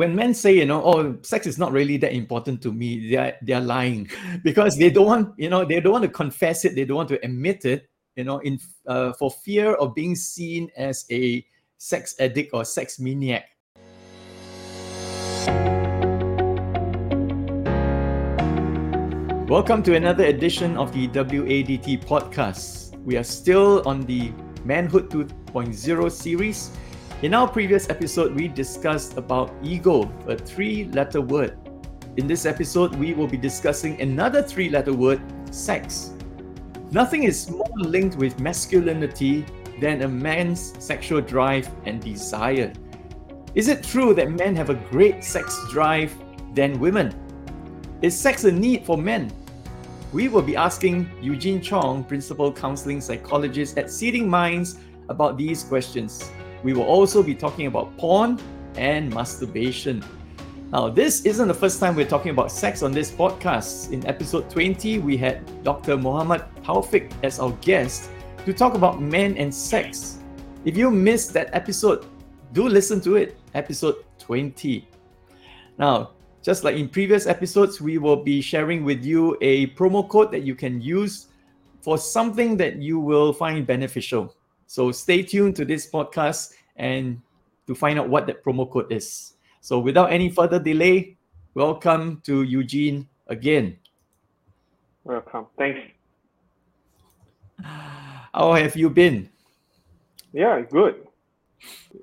when men say, you know, oh, sex is not really that important to me, they're they're lying because they don't want, you know, they don't want to confess it, they don't want to admit it, you know, in uh, for fear of being seen as a sex addict or sex maniac. Welcome to another edition of the WADT podcast. We are still on the Manhood 2.0 series in our previous episode, we discussed about ego, a three letter word. In this episode, we will be discussing another three letter word, sex. Nothing is more linked with masculinity than a man's sexual drive and desire. Is it true that men have a great sex drive than women? Is sex a need for men? We will be asking Eugene Chong, Principal Counseling Psychologist at Seeding Minds, about these questions. We will also be talking about porn and masturbation. Now, this isn't the first time we're talking about sex on this podcast. In episode 20, we had Dr. Muhammad Taufik as our guest to talk about men and sex. If you missed that episode, do listen to it, episode 20. Now, just like in previous episodes, we will be sharing with you a promo code that you can use for something that you will find beneficial. So stay tuned to this podcast and to find out what that promo code is. So without any further delay, welcome to Eugene again. Welcome. Thanks. How have you been? Yeah, good.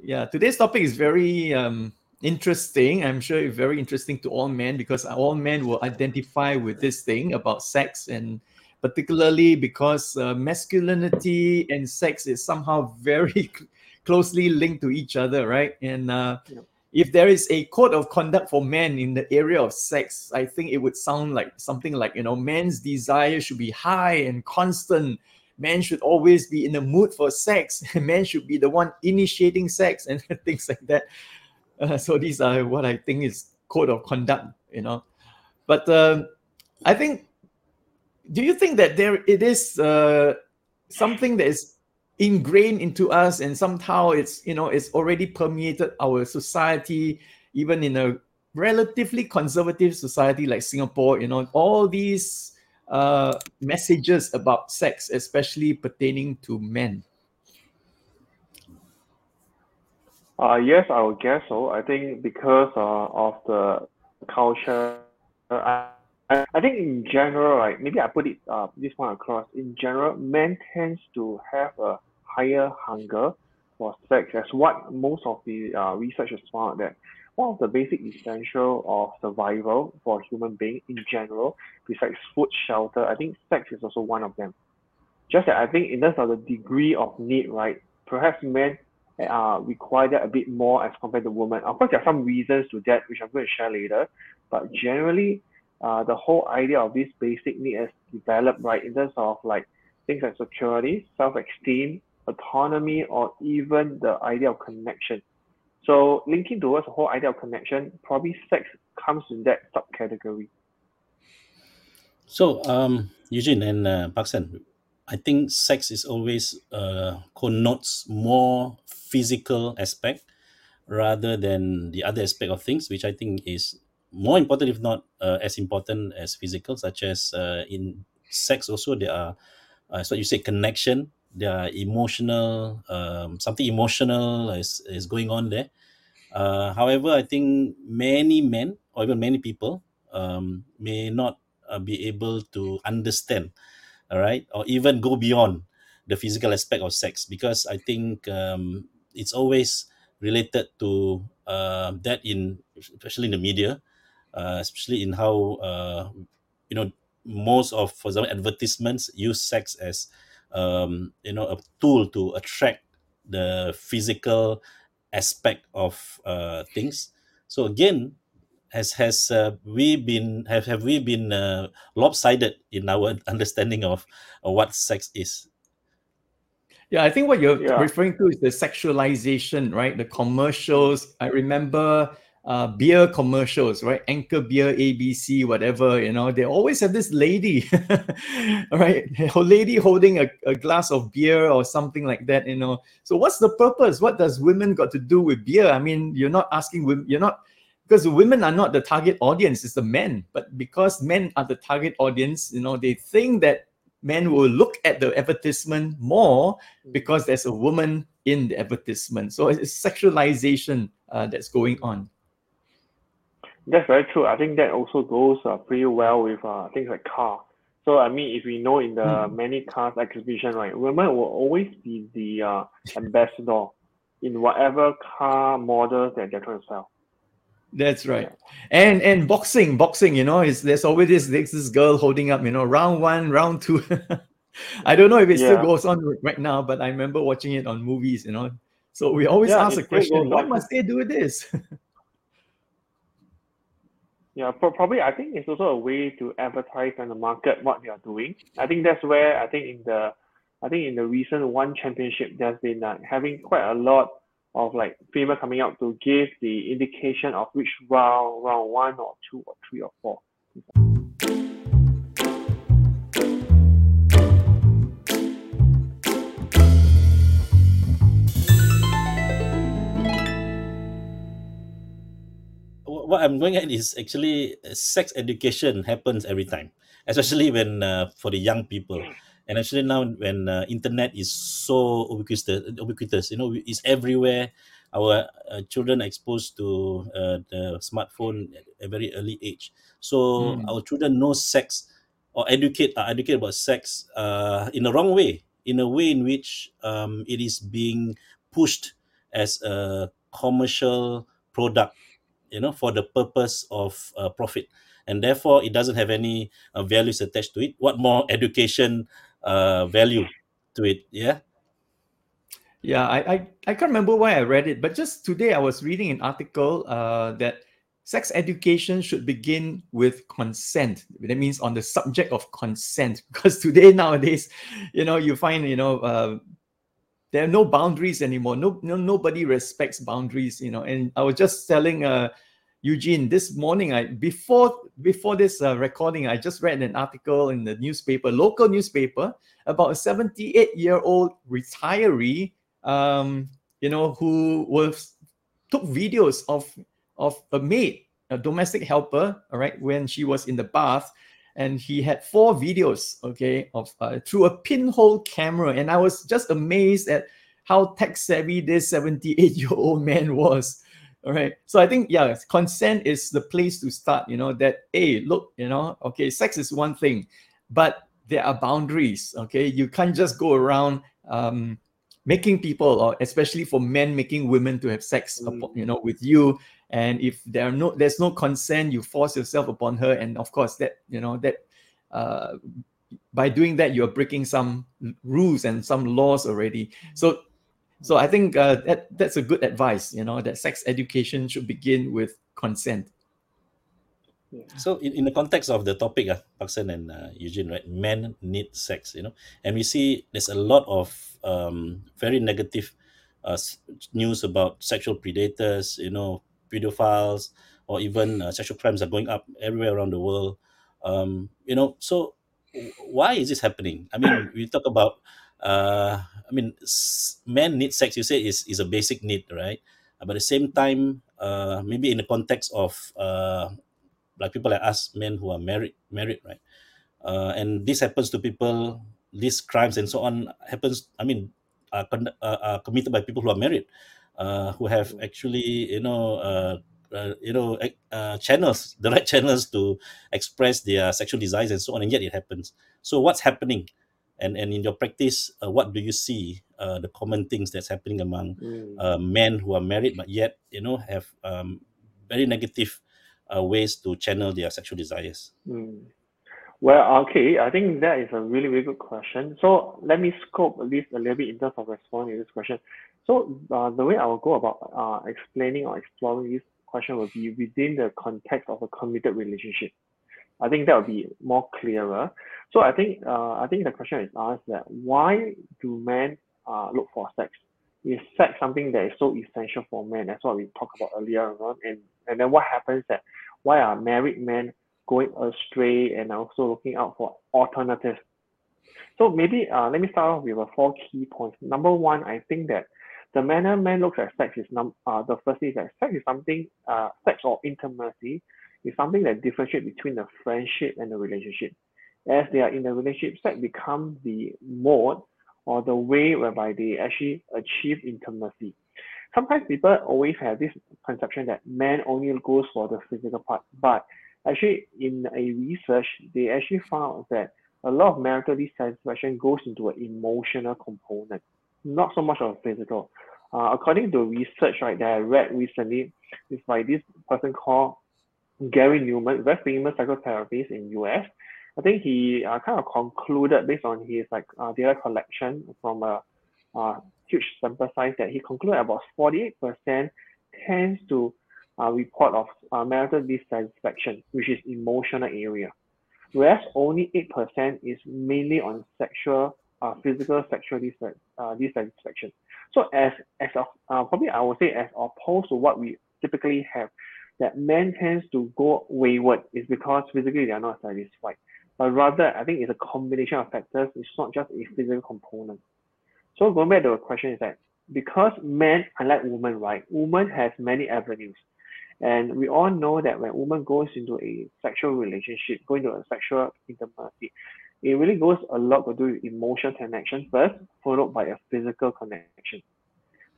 Yeah, today's topic is very um, interesting. I'm sure it's very interesting to all men because all men will identify with this thing about sex and particularly because uh, masculinity and sex is somehow very closely linked to each other, right? And uh, yeah. if there is a code of conduct for men in the area of sex, I think it would sound like something like, you know, men's desire should be high and constant. Men should always be in the mood for sex. Men should be the one initiating sex and things like that. Uh, so these are what I think is code of conduct, you know. But um, I think do you think that there it is uh, something that is ingrained into us and somehow it's you know it's already permeated our society even in a relatively conservative society like singapore you know all these uh, messages about sex especially pertaining to men? Uh, yes i would guess so. I think because uh, of the culture uh, I, I think in general, right, maybe I put it uh, this one across. In general, men tends to have a higher hunger for sex, as what most of the uh, research has found that one of the basic essential of survival for human being in general, besides food, shelter, I think sex is also one of them. Just that I think in terms of the degree of need, right, perhaps men uh, require that a bit more as compared to women. Of course, there are some reasons to that, which I'm going to share later. But generally, uh, the whole idea of this basic need is developed right in terms of like things like security, self-esteem, autonomy, or even the idea of connection. So linking towards the whole idea of connection, probably sex comes in that subcategory. So, um, Eugene and uh, Paksan, I think sex is always uh, connotes more physical aspect rather than the other aspect of things, which I think is more important, if not uh, as important as physical, such as uh, in sex also there are, uh, what you say, connection. There are emotional, um, something emotional is, is going on there. Uh, however, I think many men or even many people um, may not uh, be able to understand, all right, or even go beyond the physical aspect of sex because I think um, it's always related to uh, that in especially in the media uh, especially in how uh, you know most of for example advertisements use sex as um, you know a tool to attract the physical aspect of uh, things. So again has has uh, we been have have we been uh, lopsided in our understanding of, of what sex is? Yeah i think what you're yeah. referring to is the sexualization right? The commercials. I remember uh, beer commercials, right? Anchor Beer, ABC, whatever, you know, they always have this lady, right? A lady holding a, a glass of beer or something like that, you know. So what's the purpose? What does women got to do with beer? I mean, you're not asking women, you're not because women are not the target audience, it's the men. But because men are the target audience, you know, they think that men will look at the advertisement more Mm. because there's a woman in the advertisement. So it's sexualization uh, that's going on. That's very true. I think that also goes uh, pretty well with uh, things like car. So I mean, if we know in the Mm. many cars exhibition, right, women will always be the uh, ambassador in whatever car models that they're trying to sell. That's right. And and boxing, boxing, you know, is there's always this this this girl holding up, you know, round one, round two. I don't know if it still goes on right now, but I remember watching it on movies, you know. So we always Yeah, ask the question, why must they do this? Yeah, pro- probably I think it's also a way to advertise and the market what they are doing. I think that's where I think in the I think in the recent one championship there's been uh, having quite a lot of like female coming out to give the indication of which round round one or two or three or four. Wh- what I'm going at is actually uh, sex education happens every time, especially when uh, for the young people, and actually now when uh, internet is so ubiquitous, ubiquitous, you know, it's everywhere. Our uh, children are exposed to uh, the smartphone at a very early age, so Mm. our children know sex or educate are educated about sex uh, in the wrong way, in a way in which um, it is being pushed as a commercial product you know for the purpose of uh, profit. And therefore it doesn't have any uh, values attached to it. What more education uh, value to it yeah? Yeah, I, I, I can't remember why I read it, but just today I was reading an article uh, that sex education should begin with consent. That means on the subject of consent, because today nowadays, you know, you find you know uh, there are no boundaries anymore. No, no, nobody respects boundaries. You know, and I was just telling uh, Eugene this morning. I before before this uh, recording, I just read an article in the newspaper, local newspaper, about a 78 year old retiree um, you know, who was took videos of of a maid, a domestic helper, all right, when she was in the bath, and he had four videos, okay, of uh, through a pinhole camera, and I was just amazed at how tech savvy this 78 year old man was. All right. So I think, yeah, consent is the place to start. You know, that, hey, look, you know, okay, sex is one thing, but there are boundaries. Okay. You can't just go around um, making people, or especially for men, making women to have sex, Mm. you know, with you. And if there are no, there's no consent, you force yourself upon her, and of course that, you know, that uh, by doing that you're breaking some rules and some laws already. So, so I think uh, that that's a good advice. You know, that sex education should begin with consent. so in, in the context of the topic uh, Paksan and uh, Eugene right men need sex you know and we see there's a lot of um, very negative uh, news about sexual predators you know pedophiles or even uh, sexual crimes are going up everywhere around the world. Um, you know so why is this happening? I mean we talk about uh, i mean men need sex you say is, is a basic need right? But at the same time uh, maybe in the context of uh, like people like us men who are married married right? Uh, and this happens to people these crimes and so on happens i mean are, con- uh, are committed by people who are married uh, who have actually you know uh, uh, you know uh, channels the right channels to express their sexual desires and so on and yet it happens so what's happening and and in your practice uh, what do you see uh, the common things that's happening among Mm. uh, men who are married but yet you know have um, very negative uh, ways to channel their sexual desires Mm. Well, okay, I think that is a really, really good question. So let me scope this a little bit in terms of responding to this question. So uh, the way I will go about uh, explaining or exploring this question will be within the context of a committed relationship. I think that will be more clearer. So I think uh, I think the question is asked that why do men uh, look for sex? Is sex something that is so essential for men? That's what we talked about earlier on. And and then what happens that why are married men going astray and also looking out for alternatives? So maybe uh, let me start off with uh, four key points. Number one, I think that the manner man looks at sex is num uh, the first thing is that sex is something uh, sex or intimacy is something that differentiates between the friendship and the relationship. As they are in the relationship, sex becomes the mode or the way whereby they actually achieve intimacy. Sometimes people always have this conception that man only goes for the physical part, but actually in a research, they actually found that a lot of marital dissatisfaction goes into an emotional component, not so much of physical. Uh, according to research right that I read recently, it's by this person called Gary Neuman, very famous psychotherapist in US. I think he uh, kind of concluded based on his like uh, data collection from a uh, huge sample size that he concluded about 48% tends to uh, report of uh, marital dissatisfaction, which is emotional area, whereas only 8% is mainly on sexual, uh, physical sexual uh, dissatisfaction. So as as of, uh, probably I would say as opposed to what we typically have, that men tends to go wayward is because physically they are not satisfied. But rather, I think it's a combination of factors. It's not just a physical component. So going back to the question is that because men, unlike women, right, women has many avenues. And we all know that when woman goes into a sexual relationship, going to a sexual intimacy, it really goes a lot to do with emotional connection first, followed by a physical connection.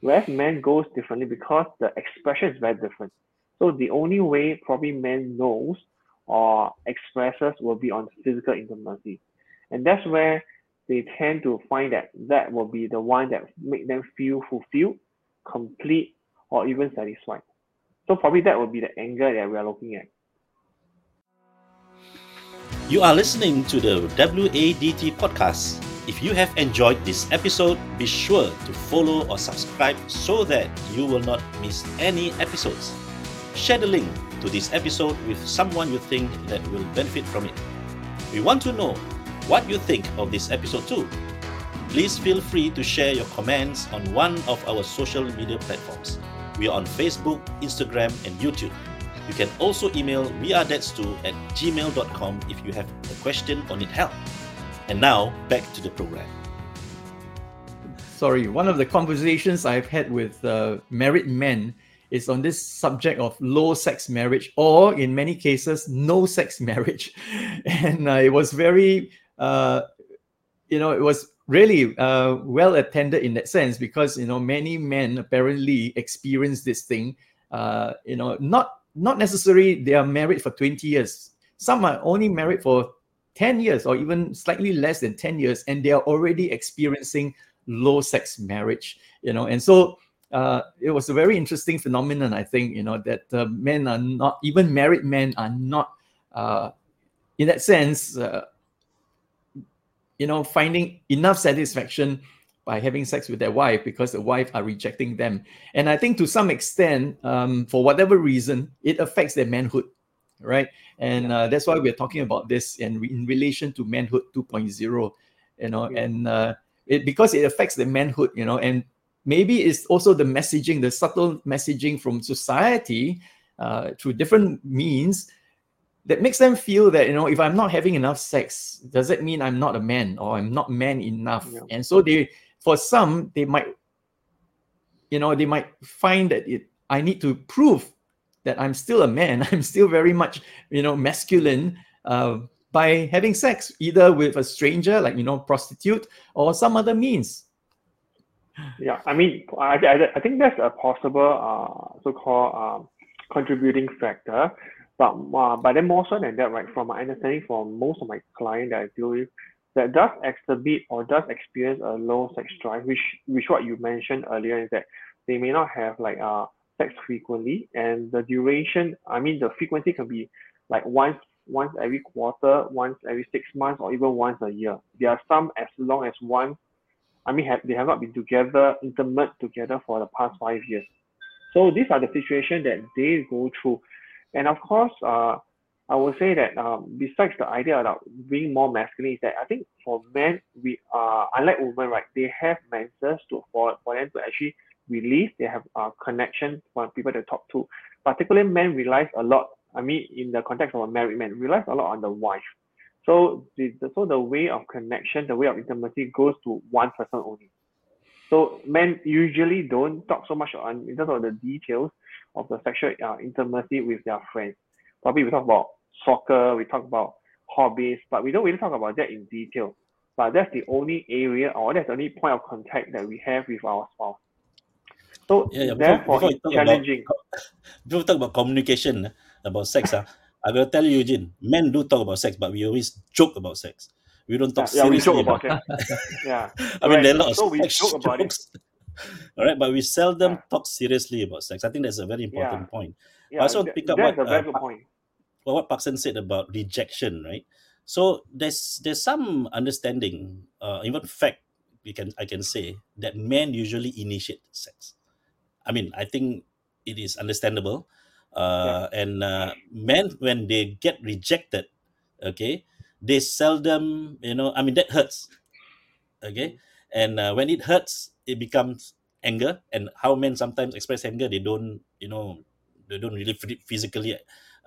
Whereas men goes differently because the expression is very different. So the only way probably men knows or expresses will be on physical intimacy. And that's where they tend to find that that will be the one that make them feel fulfilled, complete, or even satisfied. So probably that would be the angle that we are looking at. You are listening to the WADT podcast. If you have enjoyed this episode, be sure to follow or subscribe so that you will not miss any episodes. Share the link to this episode with someone you think that will benefit from it. We want to know what you think of this episode too. Please feel free to share your comments on one of our social media platforms. We are on Facebook, Instagram, and YouTube. You can also email wearedadstu at gmail.com if you have a question or need help. And now, back to the program. Sorry, one of the conversations I've had with uh, married men is on this subject of low sex marriage, or in many cases, no sex marriage. And uh, it was very, uh, you know, it was really uh, well attended in that sense because you know many men apparently experience this thing. Uh, you know, not not necessarily they are married for 20 years. Some are only married for 10 years or even slightly less than 10 years, and they are already experiencing low sex marriage. You know, and so uh, it was a very interesting phenomenon. I think you know that uh, men are not even married men are not uh, in that sense uh, you know, finding enough satisfaction by having sex with their wife because the wife are rejecting them. And I think to some extent, um, for whatever reason, it affects their manhood, right? And uh, that's why we're talking about this in, in relation to manhood 2.0, you know, yeah. and uh, it because it affects the manhood, you know, and maybe it's also the messaging, the subtle messaging from society uh, through different means that makes them feel that you know if i'm not having enough sex does it mean i'm not a man or i'm not man enough yeah. and so they for some they might you know they might find that it i need to prove that i'm still a man i'm still very much you know masculine uh, by having sex either with a stranger like you know prostitute or some other means yeah i mean i, I, I think that's a possible uh, so-called uh, contributing factor but uh, but then more so than that, right? From my understanding, for most of my clients that I deal with, that does exhibit or does experience a low sex drive, which which what you mentioned earlier is that they may not have like uh sex frequently, and the duration. I mean, the frequency can be like once once every quarter, once every six months, or even once a year. There are some as long as once. I mean, have, they have not been together, intimate together for the past five years. So these are the situations that they go through. And of course, uh, I would say that um, besides the idea about being more masculine, is that I think for men, we uh, unlike women, right, they have menses to for, for them to actually release. They have uh, connection for people to talk to. Particularly, men relies a lot. I mean, in the context of a married man, relies a lot on the wife. So the, the so the way of connection, the way of intimacy goes to one person only. So men usually don't talk so much on in terms of the details of the sexual uh, intimacy with their friends. Probably we talk about soccer, we talk about hobbies, but we don't really talk about that in detail. But that's the only area or that's the only point of contact that we have with our spouse. So Yeah, yeah. Before, therefore before it's talk about challenging. before we talk about communication eh, about sex, ah, I will tell you, Eugene, men do talk about sex, but we always joke about sex. We don't Yeah, talk yeah, we seriously joke about about that. Yeah. I mean, there are a lot of So we sex joke about it. jokes. All right, but we seldom Yeah. talk seriously about sex. I think that's a very important Yeah. point. I Yeah, also want to that, pick up that's what a very uh, good point. Well, what Paksan said about rejection, right? So there's there's some understanding, uh, even fact we can I can say that men usually initiate sex. I mean, I think it is understandable. Yeah. Uh, and uh, men when they get rejected, okay, they seldom, you know, I mean that hurts, okay, and uh, when it hurts, it becomes anger. And how men sometimes express anger, they don't, you know, they don't really phy- physically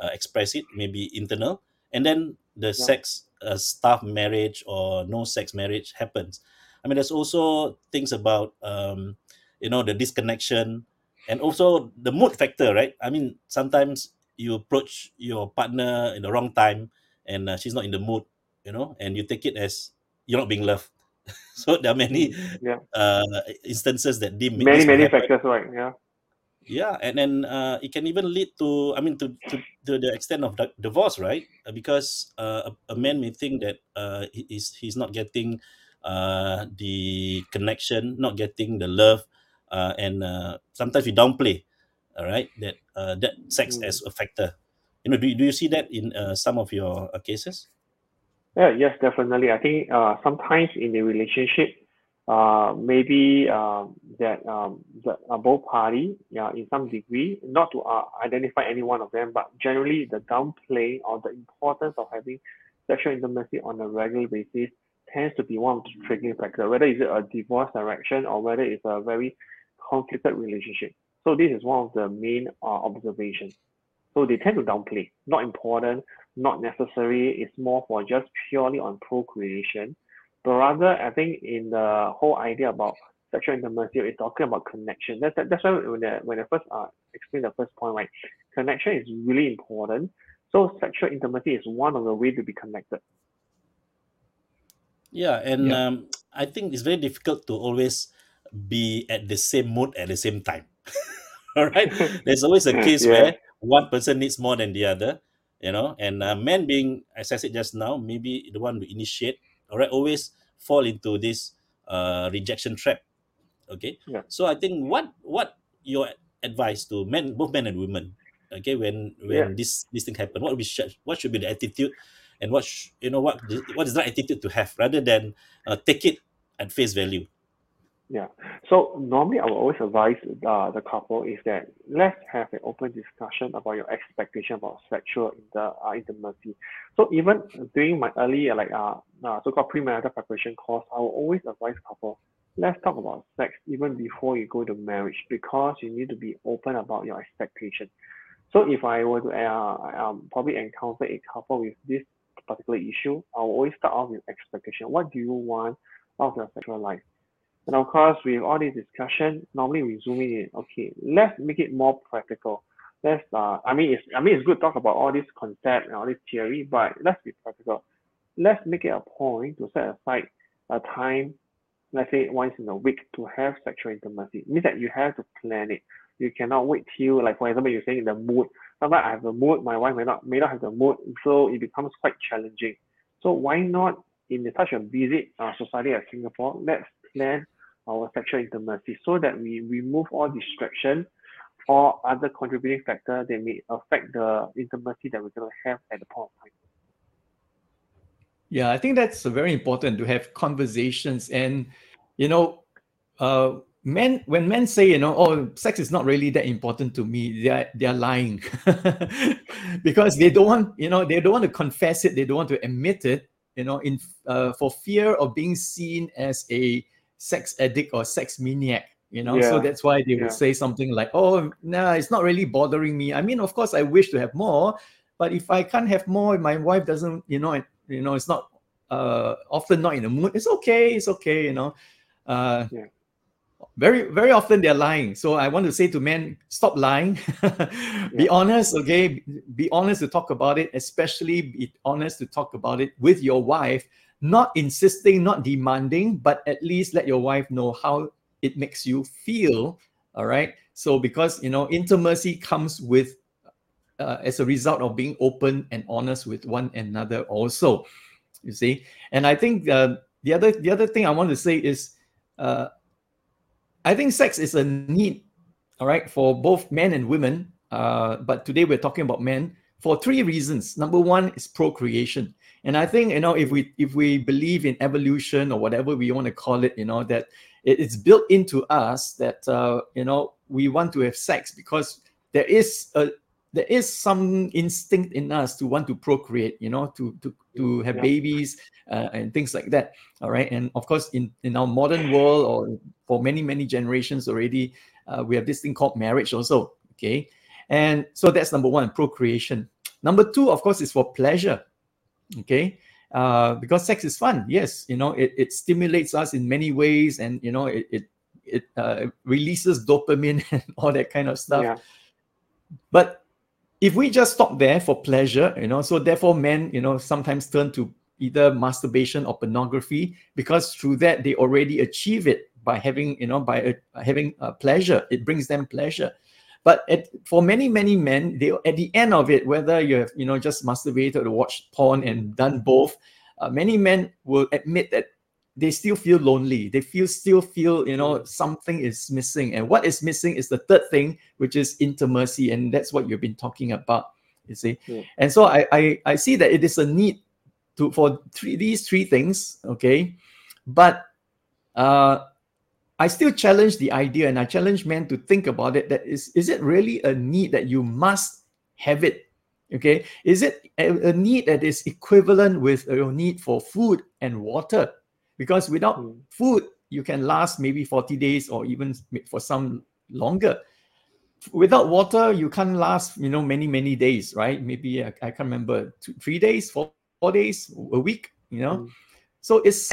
uh, express it, maybe internal, and then the Yeah. sex uh, staff marriage or no sex marriage happens. I mean, there's also things about um, you know the disconnection and also the mood factor, right? I mean, sometimes you approach your partner in the wrong time and uh, she's not in the mood, you know, and you take it as you're not being loved. so there are many Yeah. uh, instances that they, Many, many happen. factors, right? Yeah. Yeah, and then uh, it can even lead to, I mean, to to, to the extent of di- divorce, right? Uh, Because uh, a, a man may think that uh, he's, he's not getting uh, the connection, not getting the love, uh, and uh, sometimes we downplay, all right, that uh, that sex Mm. as a factor. You know, do you, do you see that in uh, some of your uh, cases? Yeah, yes, definitely. I think uh, sometimes in the relationship, uh, maybe um, that um, uh, both party, yeah, in some degree, not to uh, identify any one of them, but generally the downplay or the importance of having sexual intimacy on a regular basis tends to be one of the triggering factors, whether it's a divorce direction or whether it's a very conflicted relationship. So this is one of the main uh, observations. So they tend to downplay, not important, not necessary. It's more for just purely on procreation. But rather, I think in the whole idea about sexual intimacy, it's talking about connection. That's that's why when I, when I first uh, explained the first point, right, connection is really important. So sexual intimacy is one of the way to be connected. Yeah, and Yeah. um, I think it's very difficult to always be at the same mood at the same time. All right, there's always a case Yeah. where one person needs more than the other, you know, and uh, men being, as I said just now, maybe the one to initiate, all right, always fall into this uh, rejection trap. Okay, Yeah. so I think what what your advice to men, both men and women, okay, when when Yeah. this this thing happen, what we should what should be the attitude, and what sh- you know what what is the right attitude to have rather than uh, take it at face value. Yeah. So normally I will always advise uh, the couple is that let's have an open discussion about your expectation about sexual in inter, uh, intimacy. So even during my early uh, like uh, uh so-called premarital preparation course, I will always advise couple let's talk about sex even before you go to marriage because you need to be open about your expectation. So if I were to uh, um, probably encounter a couple with this particular issue, I will always start off with expectation. What do you want out of your sexual life? And of course, with all this discussion, normally we zoom in. Okay, let's make it more practical. Let's. Uh, I mean, it's. I mean, it's good to talk about all this concept and all this theory, but let's be practical. Let's make it a point to set aside a time, let's say once in a week, to have sexual intimacy. It means that you have to plan it. You cannot wait till, like for example, you're saying the mood. Sometimes I have the mood, my wife may not may not have the mood, so it becomes quite challenging. So why not in such a busy uh, society as Singapore, let's plan our sexual intimacy so that we remove all distraction or other contributing factor that may affect the intimacy that we're going to have at the point of time. Yeah, I think that's very important to have conversations. And, you know, uh, men, when men say, you know, oh, sex is not really that important to me, they're, they're lying because they don't want, you know, they don't want to confess it. They don't want to admit it, you know, in uh, for fear of being seen as a sex addict or sex maniac. You know, so that's why they yeah. would say something like, "Oh, no, it's not really bothering me." I mean, of course, I wish to have more, but if I can't have more, my wife doesn't, you know, you know, it's not uh often not in the mood. It's okay, it's okay, you know. Uh Yeah. very very often they're lying so i want to say to men stop lying be honest okay be honest to talk about it especially be honest to talk about it with your wife not insisting not demanding but at least let your wife know how it makes you feel all right so because you know intimacy comes with uh, as a result of being open and honest with one another also you see and i think uh, the other the other thing i want to say is uh, I think sex is a need, all right, for both men and women. Uh, but today we're talking about men for three reasons. Number one is procreation, and I think you know if we if we believe in evolution or whatever we want to call it, you know that it, it's built into us that uh, you know we want to have sex because there is a there is some instinct in us to want to procreate you know to to to have yeah. babies uh, and things like that all right and of course in in our modern world or for many many generations already uh, we have this thing called marriage also okay? And so that's number one procreation. Number two of course is for pleasure okay uh, because sex is fun yes you know it, it stimulates us in many ways and you know it it, it uh, releases dopamine and all that kind of stuff yeah. but if we just stop there for pleasure, you know, so therefore men, you know, sometimes turn to either masturbation or pornography because through that they already achieve it by having, you know, by uh, having uh, pleasure. It brings them pleasure. But at, for many many men, they at the end of it, whether you have you know just masturbated or watched porn and done both, uh, many men will admit that they still feel lonely. They feel still feel you know something is missing. And what is missing is the third thing which is intimacy. And that's what you've been talking about you see. Yeah. and so I, I i see that it is a need to for three these three things okay? But uh i still challenge the idea and i challenge men to think about it that is is it really a need that you must have it? Okay? Is it a, need that is equivalent with your need for food and water? Because without mm. food you can last maybe 40 days or even for some longer. Without water you can't last you know many many days right? Maybe i, I can't remember two, three days four, four days a week you know? Mm. so it's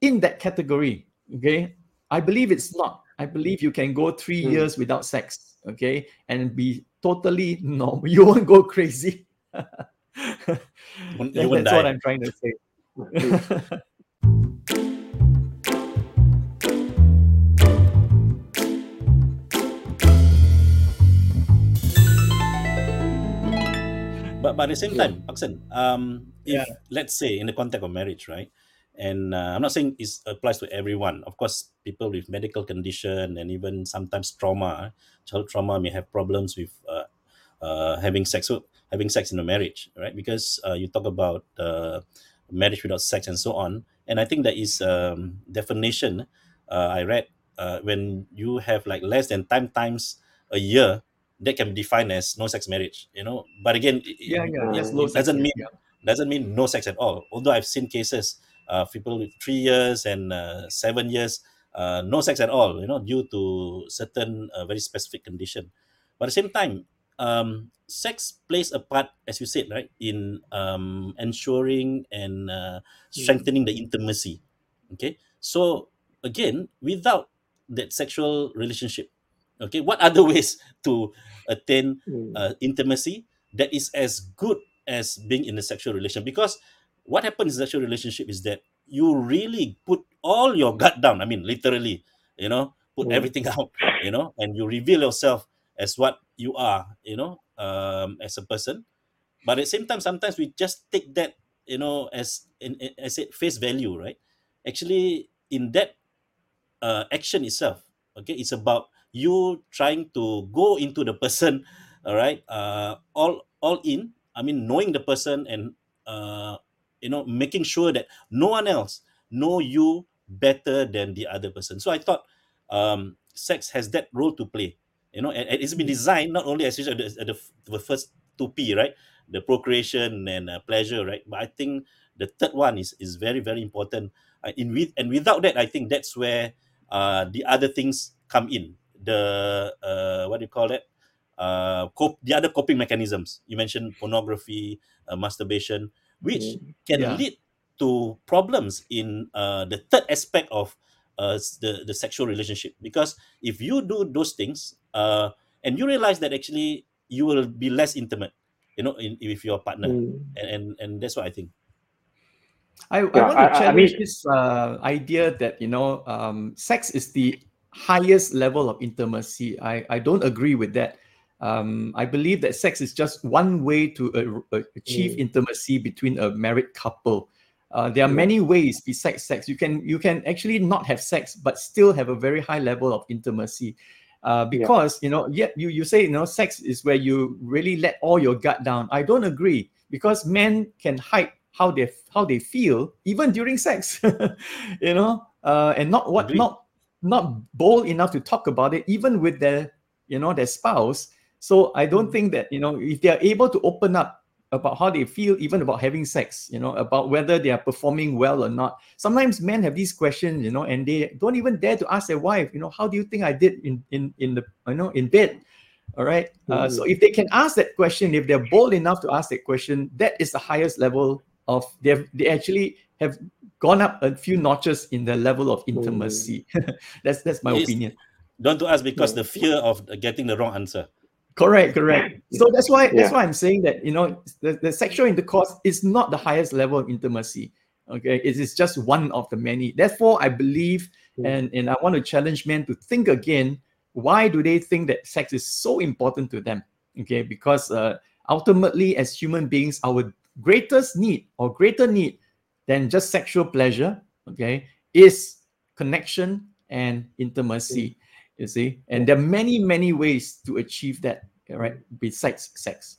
in that category okay i believe it's not i believe you can go three mm. years without sex okay and be totally normal you won't go crazy that, that's die. what i'm trying to say but but at the same time, Paksan, um, if yeah. let's say in the context of marriage, right? And uh, I'm not saying it applies to everyone. Of course, people with medical condition and even sometimes trauma, child trauma may have problems with uh, uh, having sex, having sex in a marriage, right? Because uh, you talk about uh, marriage without sex and so on, and I think that is um, definition uh, I read when you have like less than ten times a year that can be defined as no sex marriage you know but again yeah, yeah. Yes, it doesn't mean yeah. doesn't mean no sex at all although i've seen cases uh, people with three years and uh, seven years uh, no sex at all you know due to certain uh, very specific condition. But at the same time um, sex plays a part as you said right in um, ensuring and uh, strengthening the intimacy okay? So again without that sexual relationship okay what other ways to attain hmm. uh, intimacy that is as good as being in a sexual relation? Because what happens in sexual relationship is that you really put all your gut down. I mean literally you know put mm. everything out you know and you reveal yourself as what you are you know um, as a person. But at the same time sometimes we just take that you know as in, as it face value right? Actually in that uh, action itself okay it's about you trying to go into the person all right uh, all all in i mean knowing the person and uh, you know making sure that no one else know you better than the other person so i thought um, sex has that role to play you know and, and it's been mm. designed not only as the, the, the first two p right the procreation and uh, pleasure right but i think the third one is is very very important uh, in with and without that i think that's where uh, the other things come in the uh, what do you call it? Uh, cope the other coping mechanisms. You mentioned pornography, uh, masturbation, which mm, can yeah. lead to problems in uh, the third aspect of uh, the the sexual relationship because if you do those things uh, and you realize that actually you will be less intimate you know in, with your partner Mm. and, and and that's what i think I, I Yeah, want I- I- to I challenge mean- this uh, idea that you know um, sex is the highest level of intimacy. I, I don't agree with that. Um, I believe that sex is just one way to uh, uh, achieve Mm. intimacy between a married couple. Uh, there are many ways besides sex. You can you can actually not have sex but still have a very high level of intimacy. Uh, because you know, yet you you say you know, sex is where you really let all your gut down. I don't agree because men can hide how they how they feel even during sex, you know, uh, and not what not not bold enough to talk about it even with their you know their spouse. So I don't Mm. think that you know if they are able to open up about how they feel, even about having sex, you know, about whether they are performing well or not. Sometimes men have these questions, you know, and they don't even dare to ask their wife, you know, how do you think I did in in in the you know in bed? All right. Uh, so if they can ask that question, if they're bold enough to ask that question, that is the highest level of they have, they actually have gone up a few notches in the level of intimacy. that's that's my opinion. don't to ask because the fear of getting the wrong answer Correct, correct. So that's why that's why I'm saying that you know the, the sexual intercourse is not the highest level of intimacy. Okay, it is just one of the many. Therefore, I believe Mm. and and I want to challenge men to think again. Why do they think that sex is so important to them? Okay, because uh, ultimately, as human beings, our greatest need or greater need than just sexual pleasure, okay, is connection and intimacy. You see, and there are many many ways to achieve that. Right, besides sex.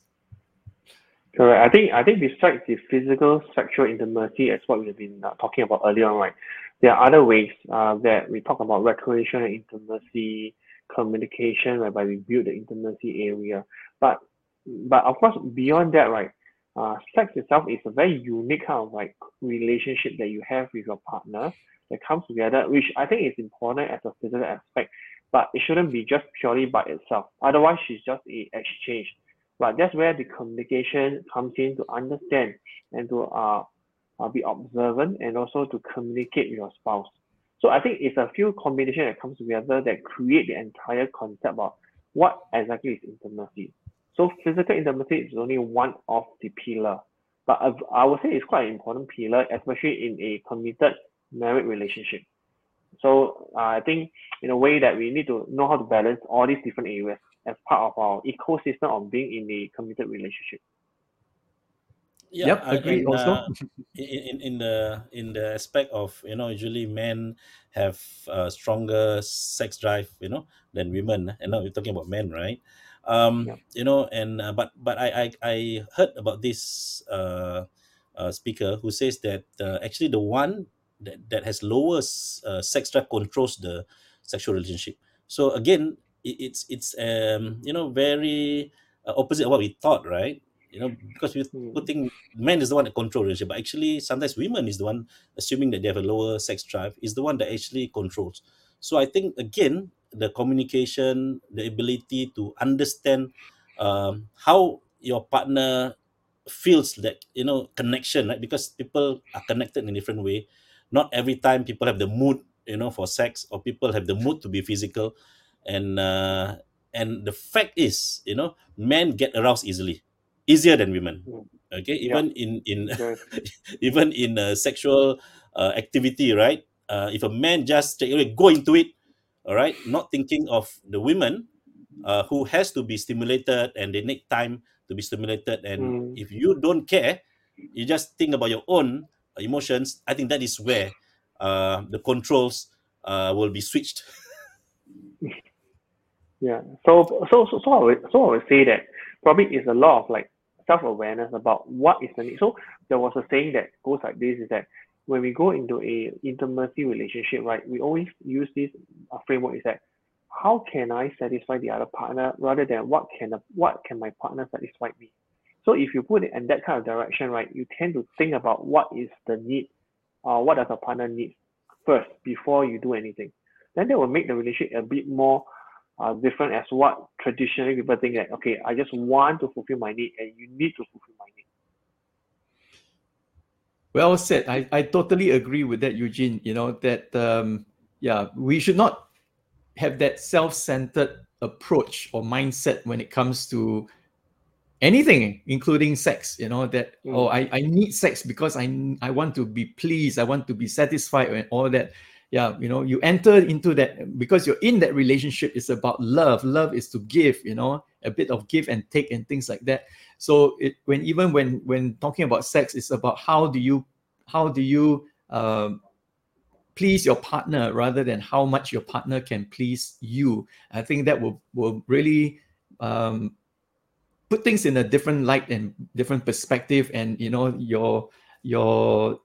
Correct. I think I think besides the physical sexual intimacy, as what we've been uh, talking about earlier on, right? There are other ways uh, that we talk about recreational intimacy, communication, whereby we build the intimacy area. But but of course, beyond that, right? Uh, sex itself is a very unique kind of like relationship that you have with your partner that comes together, which I think is important as a physical aspect, but it shouldn't be just purely by itself. Otherwise, it's just a exchange but that's where the communication comes in to understand and to uh, uh, be observant and also to communicate with your spouse. So I think it's a few combination that comes together that create the entire concept of what exactly is intimacy. So physical intimacy is only one of the pillar, but I, would say it's quite an important pillar, especially in a committed married relationship. So uh, I think in a way that we need to know how to balance all these different areas as part of our ecosystem of being in a committed relationship. yeah yep, I- agree. also, uh, in, in in the in the aspect of you know usually men have a stronger sex drive you know than women and now we're talking about men right um Yeah. you know and uh, but but I, I i heard about this uh, uh speaker who says that uh, actually the one that, that has lower uh, sex drive controls the sexual relationship. So again it, it's it's um you know very uh, opposite of what we thought right? You know because we Hmm. putting men is the one that control relationship but actually sometimes women is the one assuming that they have a lower sex drive is the one that actually controls. So i think again the communication the ability to understand um, how your partner feels that you know connection right? Because people are connected in a different way not every time people have the mood you know for sex or people have the mood to be physical. And uh, and the fact is you know men get aroused easily. Easier than women. Mm. okay? Yeah. even in in Very even in uh, sexual uh, activity right? Uh, if a man just straight away go into it all right not thinking of the women uh, who has to be stimulated and they need time to be stimulated. And Mm. if you don't care you just think about your own emotions i think that is where uh, the controls uh, will be switched Yeah. So so so so I would so I would say that probably is a lot of like self awareness about what is the need. So there was a saying that goes like this is that when we go into a intimacy relationship, right, we always use this uh, framework is that how can I satisfy the other partner rather than what can the, what can my partner satisfy me. So if you put it in that kind of direction, right, you tend to think about what is the need, uh, what does a partner need first before you do anything. Then that will make the relationship a bit more uh, different as what traditionally people think that okay, I just want to fulfill my need and you need to fulfill my need. Well said. I, I totally agree with that, Eugene. You know, that um, yeah, we should not have that self-centered approach or mindset when it comes to anything including sex you know that mm. oh I, I need sex because I I want to be pleased I want to be satisfied and all that. Yeah you know you enter into that because you're in that relationship it's about love. Love is to give you know a bit of give and take and things like that. So it when even when when talking about sex it's about how do you how do you um, please your partner rather than how much your partner can please you. I think that will will really um, put things in a different light and different perspective and you know your your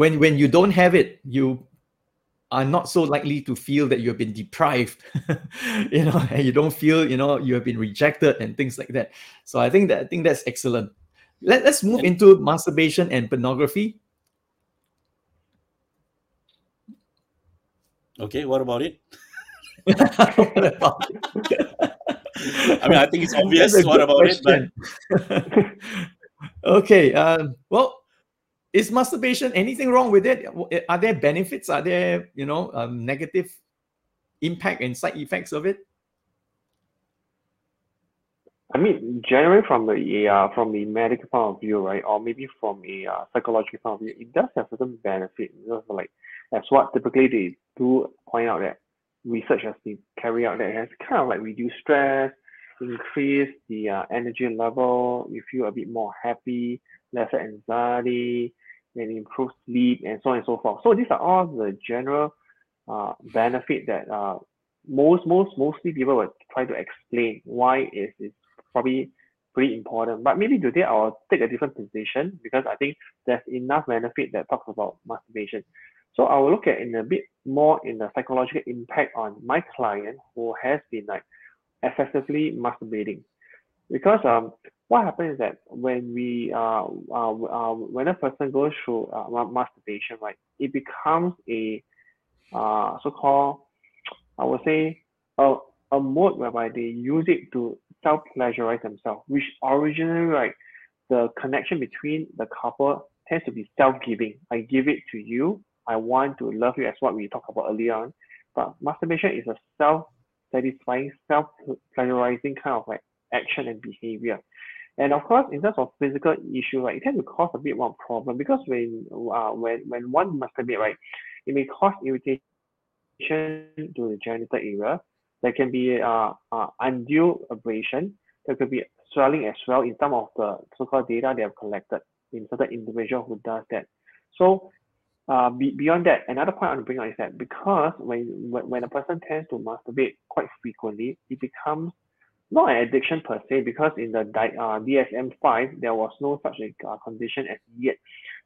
when when you don't have it you are not so likely to feel that you have been deprived you know and you don't feel you know you have been rejected and things like that. So i think that i think that's excellent. Let, let's move into masturbation and pornography. Okay what about it? What about it? I mean, I think it's obvious what about question. it, but okay. Um, well, is masturbation anything wrong with it? Are there benefits? Are there you know um, negative impact and side effects of it? I mean, generally from the uh, from the medical point of view, right, or maybe from a uh, psychological point of view, it does have certain benefit. You know, like that's what typically they do point out that research has been carried out that has kind of like reduce stress, increase the uh, energy level, you feel a bit more happy, less anxiety, and improve sleep, and so on and so forth. So these are all the general uh, benefit that uh, most most mostly people would try to explain why is is probably pretty important. But maybe today I'll take a different position because I think there's enough benefit that talks about masturbation. So I will look at in a bit more in the psychological impact on my client who has been like excessively masturbating. Because um, what happens is that when we uh, uh, uh when a person goes through uh, masturbation, right, it becomes a uh, so-called I would say a, a mode whereby they use it to self-pleasurize themselves, which originally right the connection between the couple tends to be self-giving. I give it to you I want to love you as what we talked about earlier on. But masturbation is a self-satisfying, self-pleasurizing kind of like action and behavior. And of course, in terms of physical issue, right, it tends to cause a bit more problem because when uh, when when one masturbate, right, it may cause irritation to the genital area. There can be uh, uh, undue abrasion. There could be swelling as well in some of the so-called data they have collected in certain individual who does that. So uh, be, beyond that, another point I want to bring up is that because when, when when a person tends to masturbate quite frequently, it becomes not an addiction per se because in the uh, DSM-5 there was no such a uh, condition as yet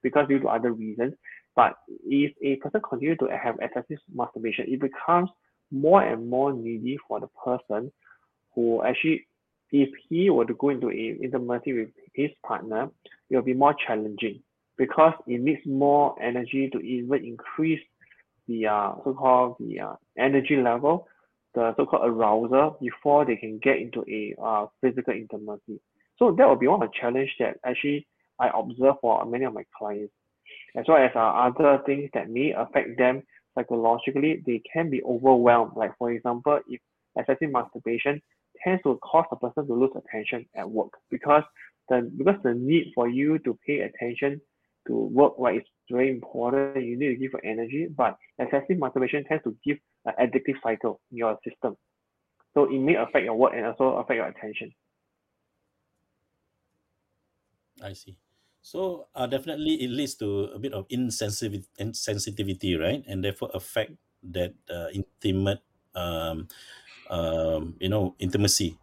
because due to other reasons. But if a person continues to have excessive masturbation, it becomes more and more needy for the person who actually, if he were to go into a intimacy with his partner, it will be more challenging because it needs more energy to even increase the uh, so-called the uh, energy level, the so-called arousal before they can get into a uh, physical intimacy. So that will be one of the challenge that actually I observe for many of my clients, as well as uh, other things that may affect them psychologically. They can be overwhelmed. Like for example, if excessive masturbation tends to cause a person to lose attention at work because the because the need for you to pay attention to work right is very important. You need to give energy, but excessive masturbation tends to give an addictive cycle in your system. So it may affect your work and also affect your attention. I see. So uh, definitely it leads to a bit of insensitivity, insensitivity right? And therefore affect that uh, intimate, um, um, you know, intimacy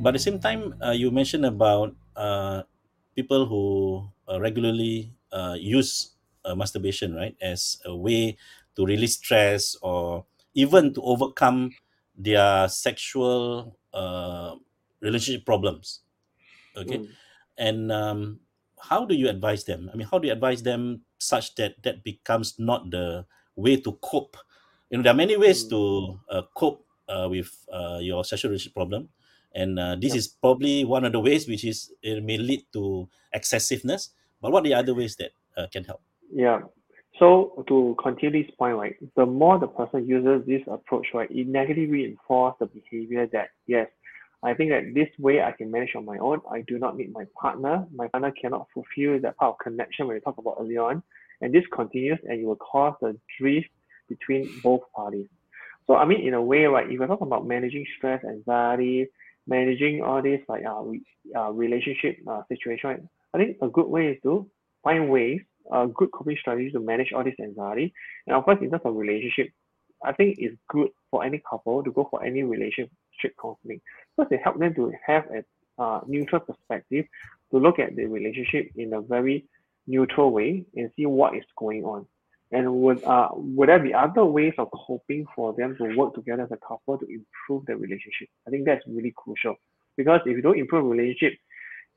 but at the same time uh, you mentioned about uh, people who uh, regularly uh, use uh, masturbation right as a way to release stress or even to overcome their sexual uh, relationship problems okay mm. and um, how do you advise them i mean how do you advise them such that that becomes not the way to cope you know there are many ways mm. to uh, cope uh, with uh, your sexual relationship problem and uh, this Yep. is probably one of the ways which is it may lead to excessiveness. But what are the other ways that uh, can help? Yeah. So to continue this point, right, the more the person uses this approach, right, it negatively reinforces the behavior that yes, I think that this way I can manage on my own. I do not need my partner. My partner cannot fulfill that part of connection when we talked about earlier on. And this continues and it will cause a drift between both parties. So I mean, in a way, right, if we're talking about managing stress, anxiety, managing all this like uh, re- uh relationship uh, situation, right, I think a good way is to find ways, uh, good coping strategies to manage all this anxiety. And of course, in terms of relationship, I think it's good for any couple to go for any relationship counseling because it helps them to have a uh, neutral perspective to look at the relationship in a very neutral way and see what is going on. And would uh would there be other ways of coping for them to work together as a couple to improve the relationship? I think that's really crucial because if you don't improve relationship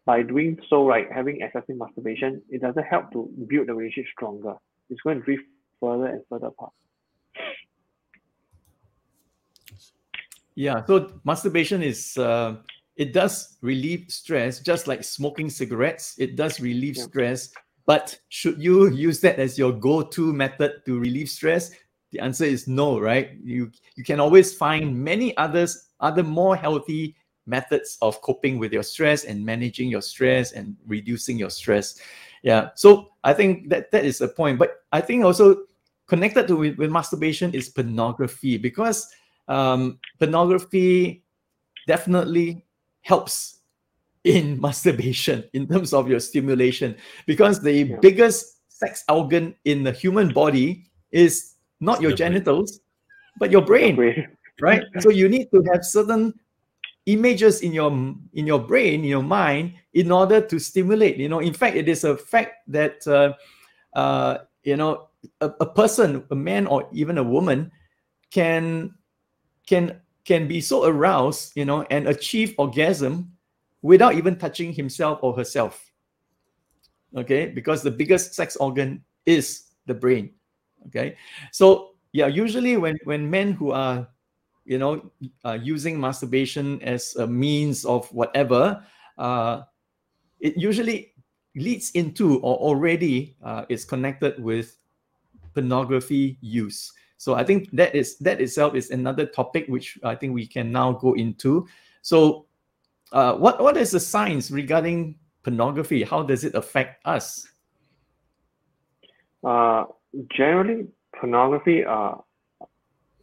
by doing so, right, having excessive masturbation, it doesn't help to build the relationship stronger. It's going to drift further and further apart. Yeah, so masturbation is uh, it does relieve stress, just like smoking cigarettes. It does relieve Yeah. stress, but should you use that as your go-to method to relieve stress? The answer is no, right? You you can always find many others, other more healthy methods of coping with your stress and managing your stress and reducing your stress. Yeah, so I think that that is the point. But I think also connected to with, with masturbation is pornography because um, pornography definitely helps in masturbation in terms of your stimulation because the Yeah. biggest sex organ in the human body is not your brain. genitals but your brain Great. right so you need to have certain images in your in your brain in your mind in order to stimulate you know in fact it is a fact that uh, uh, you know a, a person a man or even a woman can can can be so aroused you know and achieve orgasm without even touching himself or herself. Okay? Because the biggest sex organ is the brain. Okay? So yeah usually when when men who are you know uh, using masturbation as a means of whatever uh, it usually leads into or already uh, is connected with pornography use. So i think that is that itself is another topic which i think we can now go into. So uh, what what is the science regarding pornography how does it affect us Uh, generally, pornography, uh,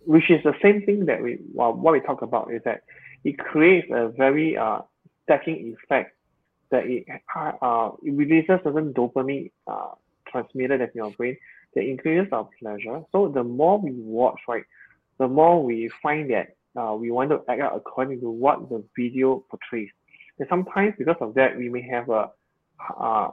which is the same thing that we well, what we talk about is that it creates a very uh, stacking effect that it uh, it releases certain dopamine uh, transmitter in your brain that increases our pleasure. So the more we watch, right, the more we find that uh, we want to act out according to what the video portrays. And sometimes because of that, we may have a uh,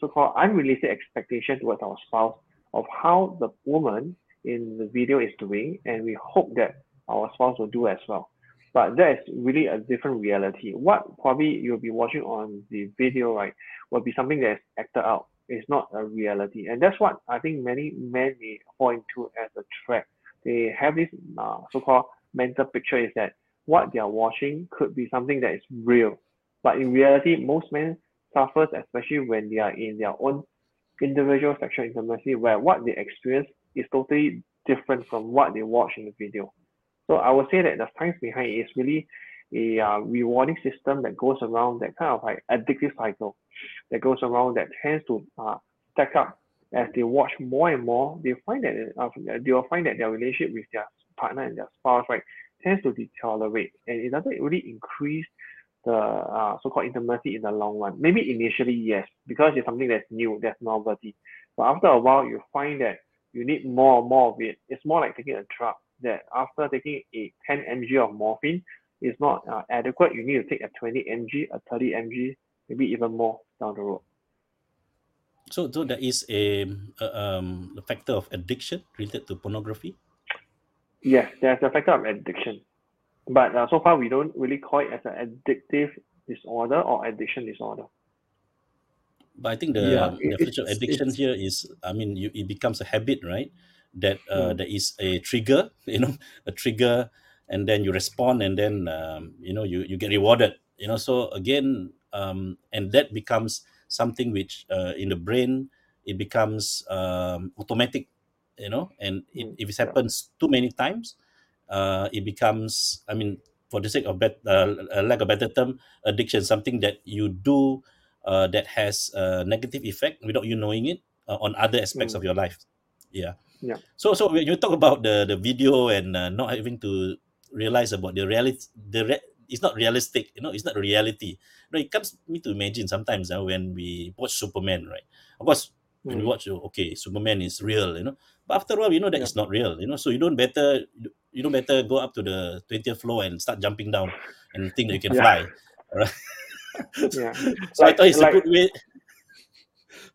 so-called unrealistic expectation towards our spouse of how the woman in the video is doing, and we hope that our spouse will do as well. But that is really a different reality. What probably you'll be watching on the video, right, will be something that is acted out. It's not a reality, and that's what I think many men may fall into as a trap. They have this uh, so-called mental picture is that what they are watching could be something that is real, but in reality, most men suffers, especially when they are in their own individual sexual intimacy, where what they experience is totally different from what they watch in the video. So I would say that the science behind it is really a uh, rewarding system that goes around that kind of like addictive cycle that goes around that tends to uh, stack up as they watch more and more. They find that uh, they will find that their relationship with their partner and their spouse right tends to deteriorate, and it doesn't really increase the uh, so-called intimacy in the long run. Maybe initially, yes, because it's something that's new, that's novelty. But after a while, you find that you need more and more of it. It's more like taking a drug that after taking a 10 mg of morphine is not uh, adequate. You need to take a 20 mg, a 30 mg, maybe even more down the road. So, so there is a, a um a factor of addiction related to pornography. Yes, there's a factor of addiction. But uh, so far, we don't really call it as an addictive disorder or addiction disorder. But I think the Yeah, the it- definition of addiction it's- here is, I mean, you, it becomes a habit, right? That uh, Mm. there is a trigger, you know, a trigger, and then you respond and then um, you know you, you get rewarded you know so again um, and that becomes something which uh, in the brain it becomes um, automatic you know and it, Mm, if it happens too many times uh, it becomes i mean for the sake of bet, uh, uh, lack of better term addiction something that you do uh, that has a negative effect without you knowing it uh, on other aspects Mm. of your life yeah Yeah. so so when you talk about the the video and uh, not having to realize about the reality the re- it's not realistic you know it's not reality you know, it comes me to imagine sometimes uh, when we watch superman right of course when we Mm. watch oh, okay superman is real you know but after a while you know that Yeah. it's not real you know so you don't better you don't better go up to the 20th floor and start jumping down and think that you can Yeah. fly alright Yeah. so i thought it's like- a good way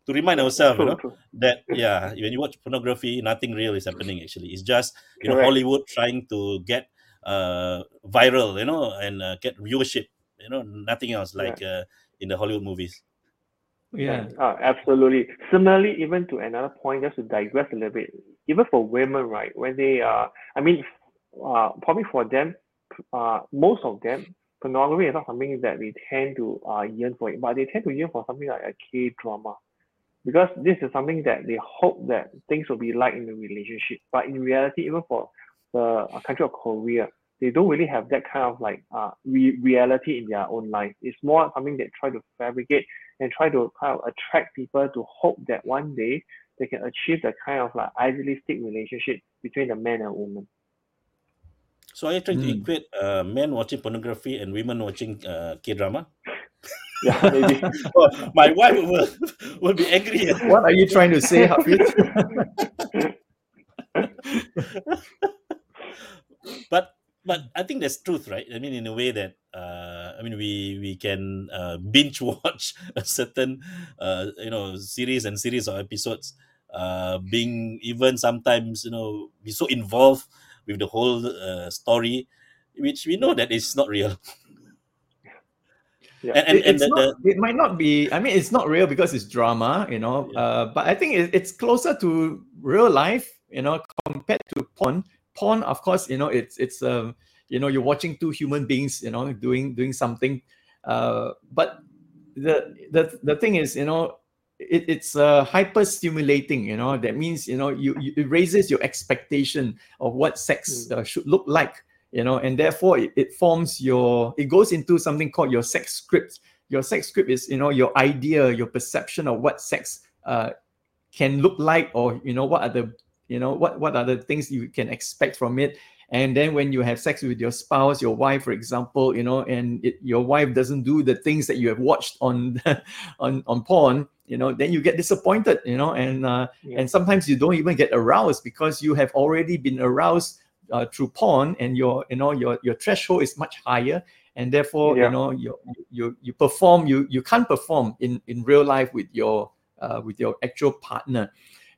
to remind ourselves you know true. that yeah when you watch pornography nothing real is happening actually it's just you know hollywood trying to get uh viral you know and uh, get viewership you know nothing else like uh, in the hollywood movies Yeah. Uh, absolutely. Similarly, even to another point, just to digress a little bit, even for women, right, when they uh, I mean, uh, probably for them, uh, most of them, pornography is not something that they tend to uh, yearn for it, but they tend to yearn for something like a K drama, because this is something that they hope that things will be like in the relationship. But in reality, even for the uh, country of Korea, they don't really have that kind of like uh re- reality in their own life. It's more something they try to fabricate and try to kind of attract people to hope that one day they can achieve the kind of like idealistic relationship between the man and woman. so are you trying to Mm. equate uh, men watching pornography and women watching uh, k-drama Yeah, maybe. oh, my wife will, will be angry What are you trying to say, Hafiz? but but I think there's truth, right? I mean, in a way that uh, I mean, we we can uh, binge watch a certain uh, you know series and series of episodes, uh, being even sometimes you know be so involved with the whole uh, story, which we know that it's not real. Yeah. And and, It- and it's the, not, the it might not be i mean it's not real because it's drama you know Yeah. uh, but i think it, it's closer to real life you know compared to porn porn of course you know it's it's um you know you're watching two human beings you know doing doing something uh, but the the the thing is you know it, it's uh, hyper stimulating you know that means you know you, you it raises your expectation of what sex uh, should look like you know and therefore it, it forms your it goes into something called your sex script. Your sex script is you know your idea your perception of what sex uh, can look like or you know what are the you know what what are the things you can expect from it and then when you have sex with your spouse your wife for example you know and it, your wife doesn't do the things that you have watched on on on porn you know then you get disappointed you know and uh, Yeah. and sometimes you don't even get aroused because you have already been aroused uh, through porn and your you know your your threshold is much higher and therefore Yeah. you know you you you perform you you can't perform in in real life with your uh, with your actual partner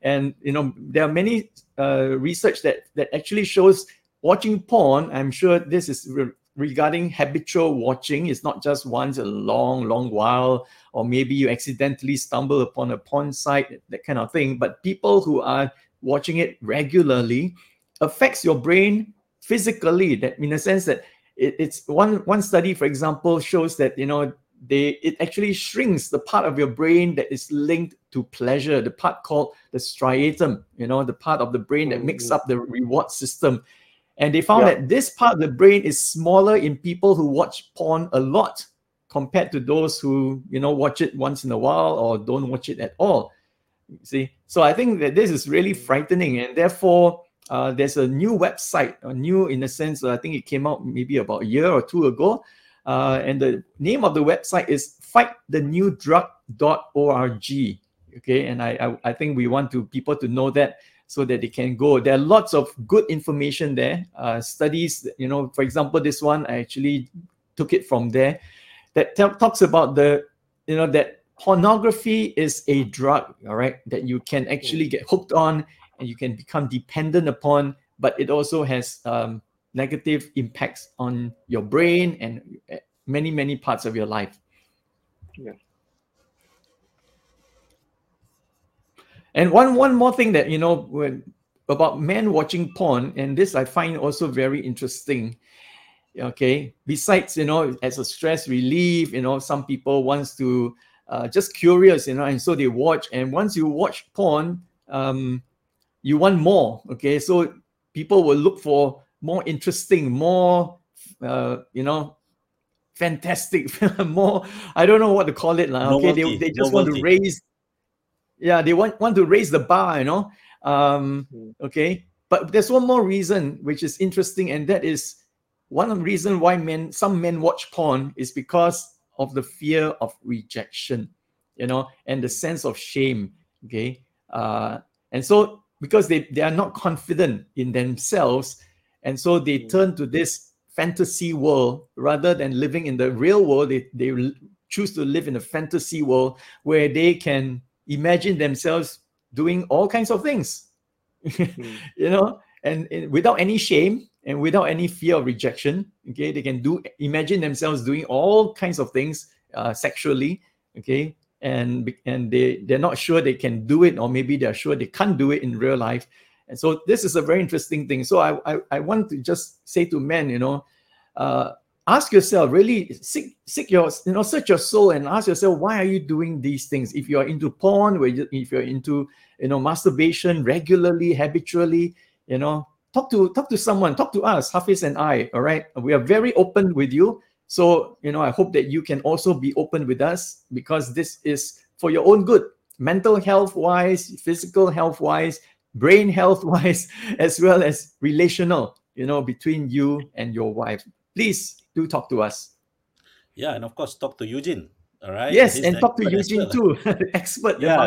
and you know there are many uh, research that that actually shows watching porn i'm sure this is re- regarding habitual watching. It's not just once a long long while or maybe you accidentally stumble upon a porn site that kind of thing. But people who are watching it regularly affects your brain physically. That in a sense that it, it's one one study for example shows that you know they it actually shrinks the part of your brain that is linked to pleasure the part called the striatum you know the part of the brain that makes Mhm. up the reward system. And they found Yeah. that this part of the brain is smaller in people who watch porn a lot compared to those who you know watch it once in a while or don't watch it at all. You see? So i think that this is really frightening and therefore uh, there's a new website a new in a sense i think it came out maybe about a year or two ago uh, and the name of the website is fightthenewdrug.org okay? And I, I i think we want to people to know that so that they can go. There are lots of good information there uh, studies you know for example this one i actually took it from there that tel- talks about the you know that pornography is a drug all right that you can actually get hooked on and you can become dependent upon but it also has um, negative impacts on your brain and uh, many many parts of your life. Yeah. And one one more thing that you know when about men watching porn, and this I find also very interesting. Okay, besides you know, as a stress relief, you know, some people wants to uh, just curious, you know, and so they watch. And once you watch porn, um, you want more. Okay, so people will look for more interesting, more, uh, you know, fantastic, more. I don't know what to call it. Like, okay, they, they just want to raise. Yeah, they want want to raise the bar, you know. Um, hmm. okay, but there's one more reason which is interesting, and that is one reason why men some men watch porn is because of the fear of rejection, you know, and the sense of shame. Okay. Uh, and so because they, they are not confident in themselves, and so they mm. turn to this fantasy world rather than living in the real world, they, they choose to live in a fantasy world where they can imagine themselves doing all kinds of things. mm. You know, and, and without any shame, and without any fear of rejection okay they can do imagine themselves doing all kinds of things uh, sexually okay and and they they're not sure they can do it or maybe they're sure they can't do it in real life and so this is a very interesting thing so i i, I want to just say to men you know uh, ask yourself really seek seek your you know search your soul and ask yourself why are you doing these things if you're into porn if you're into you know masturbation regularly habitually you know talk to talk to someone, talk to us, Hafiz and I. All right, we are very open with you. So you know, I hope that you can also be open with us because this is for your own good, mental health wise, physical health wise, brain health wise, as well as relational. You know, between you and your wife. Please do talk to us. Yeah, and of course, talk to Eugene. All right. Yes, He's and talk to Eugene well. too, expert yeah,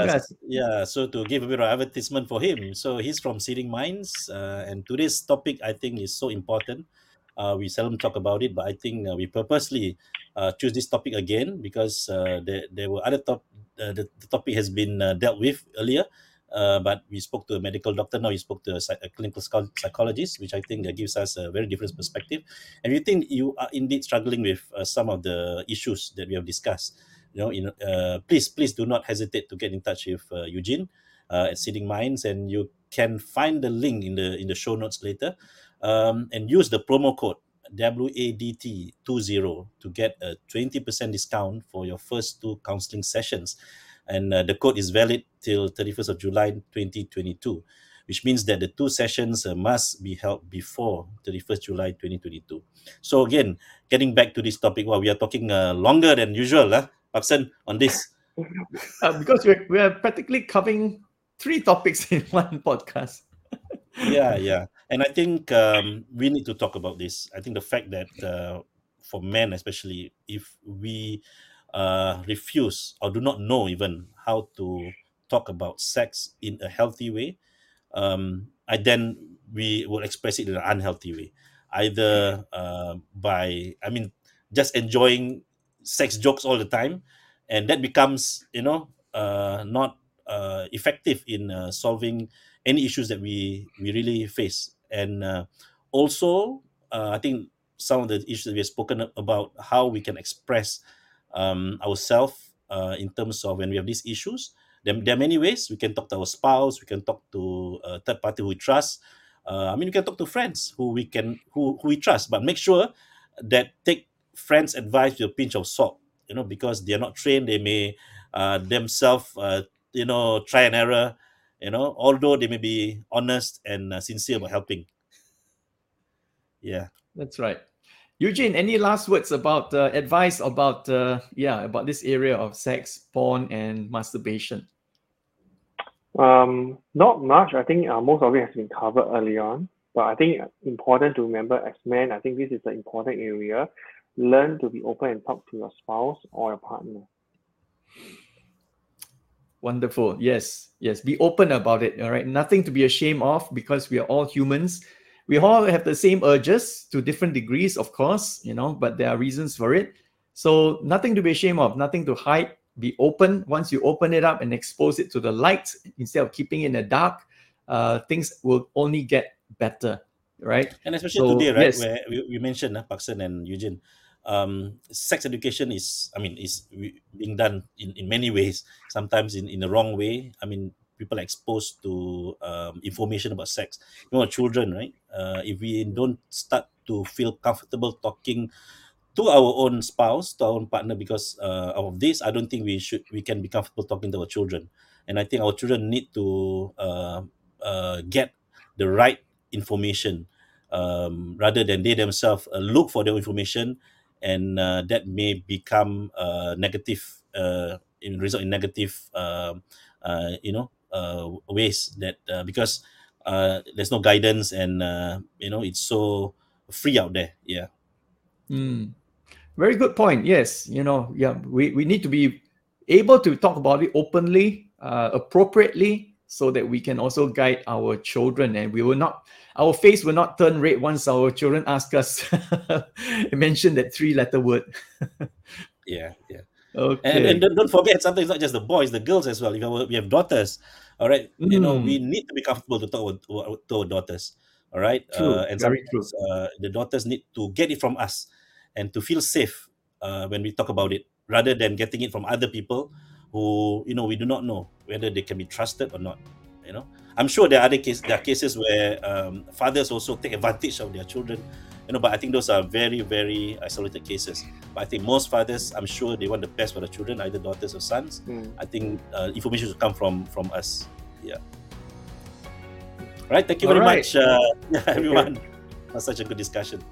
Yeah, so to give a bit of advertisement for him. So he's from Seeding Minds, uh, and today's topic I think is so important. Uh, we seldom talk about it, but I think uh, we purposely uh, choose this topic again because uh, there, there were other top. Uh, the, the topic has been uh, dealt with earlier, uh, but we spoke to a medical doctor. Now we spoke to a, a clinical psychologist, which I think uh, gives us a very different perspective. And you think you are indeed struggling with uh, some of the issues that we have discussed, you know, in, uh, please, please do not hesitate to get in touch with uh, Eugene at Seeding Minds, and you can find the link in the in the show notes later, um, and use the promo code WADT20 to get a 20% discount for your first two counseling sessions and uh, the code is valid till 31st of July 2022 which means that the two sessions uh, must be held before 31st July 2022 so again getting back to this topic well we are talking uh, longer than usual uh, Paksan, on this. Uh, because we're, we're practically covering three topics in one podcast. Yeah yeah. And i think um, we need to talk about this. I think the fact that uh, for men especially if we uh, refuse or do not know even how to talk about sex in a healthy way, um, I then we will express it in an unhealthy way, either uh, by I mean just enjoying sex jokes all the time, and that becomes you know uh, not uh, effective in uh, solving any issues that we we really face, and uh, also uh, I think some of the issues that we have spoken about how we can express um, ourselves uh, in terms of when we have these issues. There, there, are many ways we can talk to our spouse, we can talk to a third party who we trust. Uh, I mean, we can talk to friends who we can who, who we trust, but make sure that take friends' advice with a pinch of salt. You know, because they are not trained, they may uh, themselves, uh, you know, try and error. You know, although they may be honest and uh, sincere about helping. Yeah, that's right. Eugene, any last words about uh, advice about uh, yeah about this area of sex, porn, and masturbation? Um, not much. I think uh, most of it has been covered early on. But I think important to remember as men, I think this is an important area. Learn to be open and talk to your spouse or your partner. Wonderful. Yes. Yes. Be open about it. All right. Nothing to be ashamed of because we are all humans we all have the same urges to different degrees, of course, you know, but there are reasons for it. So nothing to be ashamed of, nothing to hide. Be open. Once you open it up and expose it to the light instead of keeping it in the dark, uh, things will only get better, right? And especially so, today, right, yes. where we, we mentioned uh, Paksan and Eugene, um, sex education is, I mean, is being done in, in many ways. Sometimes in, in the wrong way. I mean, people exposed to um, information about sex. You know, children, right? Uh, if we don't start to feel comfortable talking to our own spouse, to our own partner, because uh, of this, I don't think we should we can be comfortable talking to our children. And I think our children need to uh, uh, get the right information um, rather than they themselves uh, look for the information, and uh, that may become uh, negative, in result in negative, um, you know, uh, ways that uh, because uh, there's no guidance and uh, you know it's so free out there. Yeah. Mm. Very good point. Yes, you know, yeah, we, we need to be able to talk about it openly, uh, appropriately, so that we can also guide our children, and we will not, our face will not turn red once our children ask us mention that three-letter word. Yeah, yeah. Okay. And, and don't, don't forget, sometimes not just the boys, the girls as well. If our, we have daughters, all right, you know, we Mm. need to be comfortable to talk with, to, to our daughters, all right. True, Uh, and very true. uh, the daughters need to get it from us and to feel safe uh, when we talk about it, rather than getting it from other people who you know we do not know whether they can be trusted or not. You know, I'm sure there are other cases. There are cases where um, fathers also take advantage of their children. You know, but I think those are very, very isolated cases. But I think most fathers, I'm sure they want the best for the children, either daughters or sons. Mm. I think uh, information should come from from us. Yeah. Right. Thank you All very right. much, uh, everyone. For such a good discussion.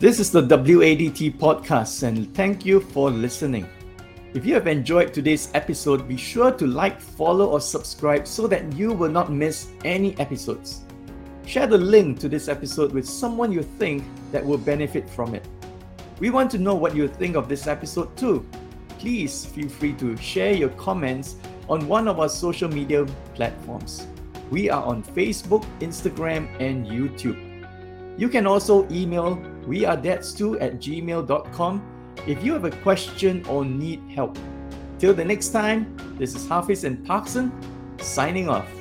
This is the WADT podcast, and thank you for listening. If you have enjoyed today's episode, be sure to like, follow, or subscribe so that you will not miss any episodes. Share the link to this episode with someone you think that will benefit from it. We want to know what you think of this episode too. Please feel free to share your comments on one of our social media platforms. We are on Facebook, Instagram, and YouTube. You can also email wearedads2 at gmail.com if you have a question or need help. Till the next time, this is Hafiz and Paksan signing off.